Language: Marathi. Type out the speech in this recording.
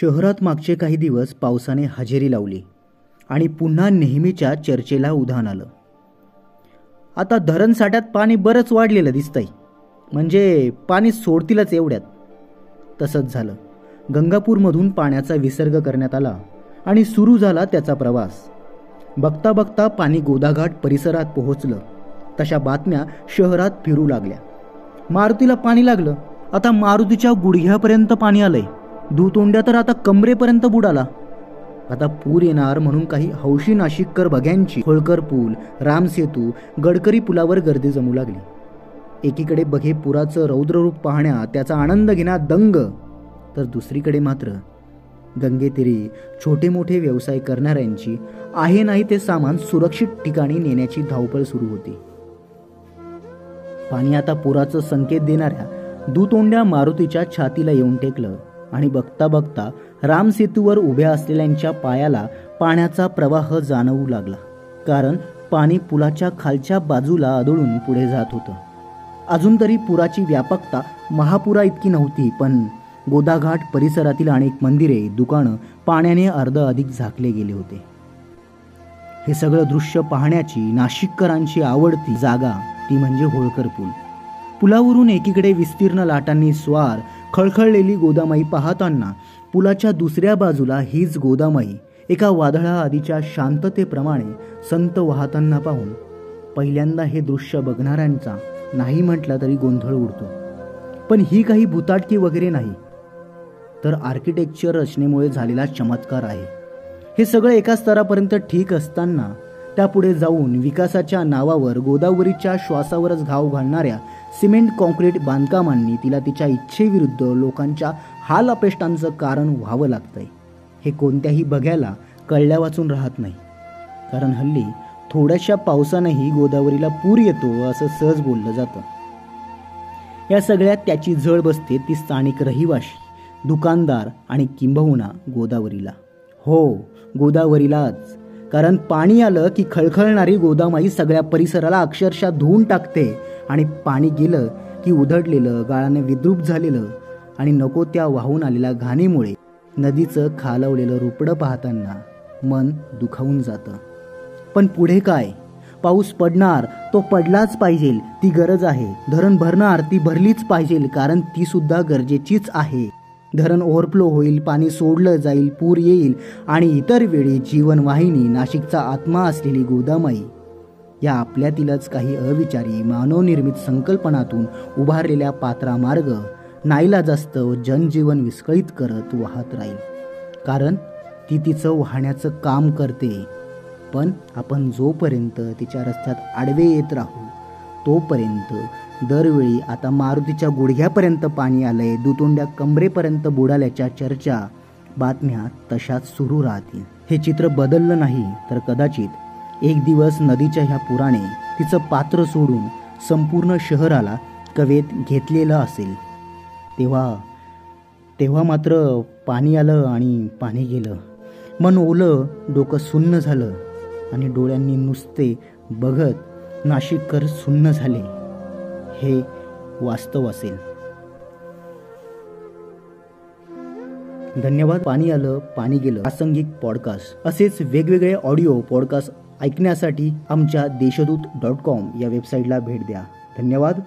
शहरात मागचे काही दिवस पावसाने हजेरी लावली आणि पुन्हा नेहमीच्या चर्चेला उधाण आलं. आता धरणसाठ्यात पाणी बरंच वाढलेलं दिसतंय. म्हणजे पाणी सोडतीलच एवढ्यात. तसंच झालं. गंगापूरमधून पाण्याचा विसर्ग करण्यात आला आणि सुरू झाला त्याचा प्रवास. बघता बघता पाणी गोदाघाट परिसरात पोहोचलं. तशा बातम्या शहरात फिरू लागल्या. मारुतीला पाणी लागलं. आता मारुतीच्या गुडघ्यापर्यंत पाणी आलंय. दुतोंड्या तर आता कमरेपर्यंत बुडाला. आता पूर येणार म्हणून काही हौशी नाशिककर बघ्यांची होळकर पूल रामसेतू गडकरी पुलावर गर्दी जमू लागली. एकीकडे बघे पुराचं रौद्ररूप पाहण्या त्याचा आनंद घेण्यात दंग तर दुसरीकडे मात्र गंगेतिरी छोटे मोठे व्यवसाय करणाऱ्यांची आहे नाही ते सामान सुरक्षित ठिकाणी नेण्याची धावपळ सुरू होती. पाणी आता पुराचं संकेत देणाऱ्या दुतोंड्या मारुतीच्या छातीला येऊन टेकलं. आणि बघता बघता रामसेतूवर उभ्या असलेल्यांच्या पायाला पाण्याचा प्रवाह जाणवू लागला. कारण पाणी पुलाच्या खालच्या बाजूला आदळून पुढे जात होतं. अजून तरी पुराची व्यापकता महापुरा इतकी नव्हती पण गोदाघाट परिसरातील अनेक मंदिरे दुकानं पाण्याने अर्ध अधिक झाकले गेले होते. हे सगळं दृश्य पाहण्याची नाशिककरांची आवडती जागा ती म्हणजे होळकर पूल. पुलावरून एकीकडे विस्तीर्ण लाटांनी स्वार खळखळलेली गोदामाई पाहताना पुलाच्या दुसऱ्या बाजूला हीच गोदामाई. एका वादळा आधीच्या शांततेप्रमाणे संत वाहताना पाहून पहिल्यांदा हे दृश्य बघणाऱ्यांचा नाही म्हटला तरी गोंधळ उडतो. पण ही काही भूताटकी वगैरे नाही. तर आर्किटेक्चर रचनेमुळे झालेला चमत्कार आहे. हे सगळं एका स्तरापर्यंत ठीक असताना त्यापुढे जाऊन विकासाच्या नावावर गोदावरीच्या श्वासावरच घाव घालणाऱ्या सिमेंट कॉन्क्रीट बांधकामांनी तिला तिच्या इच्छेविरुद्ध लोकांच्या हाल अपेष्टांचं कारण व्हावं लागतंय. हे कोणत्याही बघ्याला कळल्या वाचून राहत नाही. कारण हल्ली थोड्याशा पावसानंही गोदावरीला पूर येतो असं सहज बोललं जातं. या सगळ्यात त्याची जळ बसते ती स्थानिक रहिवाशी दुकानदार आणि किंबहुना गोदावरीला. हो गोदावरीलाच. कारण पाणी आलं की खळखळणारी गोदामाई सगळ्या परिसराला अक्षरशः धुवून टाकते. आणि पाणी गेलं की उधडलेलं गाळाने विद्रूप झालेलं आणि नको त्या वाहून आलेल्या घाणीमुळे नदीचं खालवलेलं रुपडं पाहताना मन दुखावून जातं. पण पुढे काय? पाऊस पडणार तो पडलाच पाहिजे ती गरज आहे. धरण भरणार ती भरलीच पाहिजे कारण ती सुद्धा गरजेचीच आहे. धरण ओव्हरफ्लो होईल पाणी सोडलं जाईल पूर येईल आणि इतर वेळी जीवनवाहिनी नाशिकचा आत्मा असलेली गोदामाई. या आपल्यातीलच काही अविचारी मानवनिर्मित संकल्पनातून उभारलेल्या पात्रामार्ग नाईला जास्त जनजीवन विस्कळीत करत वाहत राहील. कारण ती तिचं वाहण्याचं काम करते. पण आपण जोपर्यंत तिच्या रस्त्यात आडवे येत राहू तोपर्यंत दरवेळी आता मारुतीच्या गुडघ्यापर्यंत पाणी आलंय दुतोंड्या कमरेपर्यंत बुडाल्याच्या चर्चा. बातम्या तशाच सुरू राहतील. हे चित्र बदललं नाही तर कदाचित एक दिवस नदीच्या ह्या पुराने तिचं पात्र सोडून संपूर्ण शहराला कवेत घेतलेलं असेल. तेव्हा तेव्हा मात्र पाणी आलं आणि पाणी गेलं. मन ओलं डोकं सुन्न झालं आणि डोळ्यांनी नुसते बघत नाशिककर सुन्न झाले. हे वास्तव असेल. धन्यवाद. पाणी आलं पाणी गेलं. प्रासंगिक पॉडकास्ट असेच वेगवेगळे ऑडिओ पॉडकास्ट ऐकण्यासाठी आमच्या देशदूत डॉट कॉम या वेबसाईटला भेट द्या. धन्यवाद.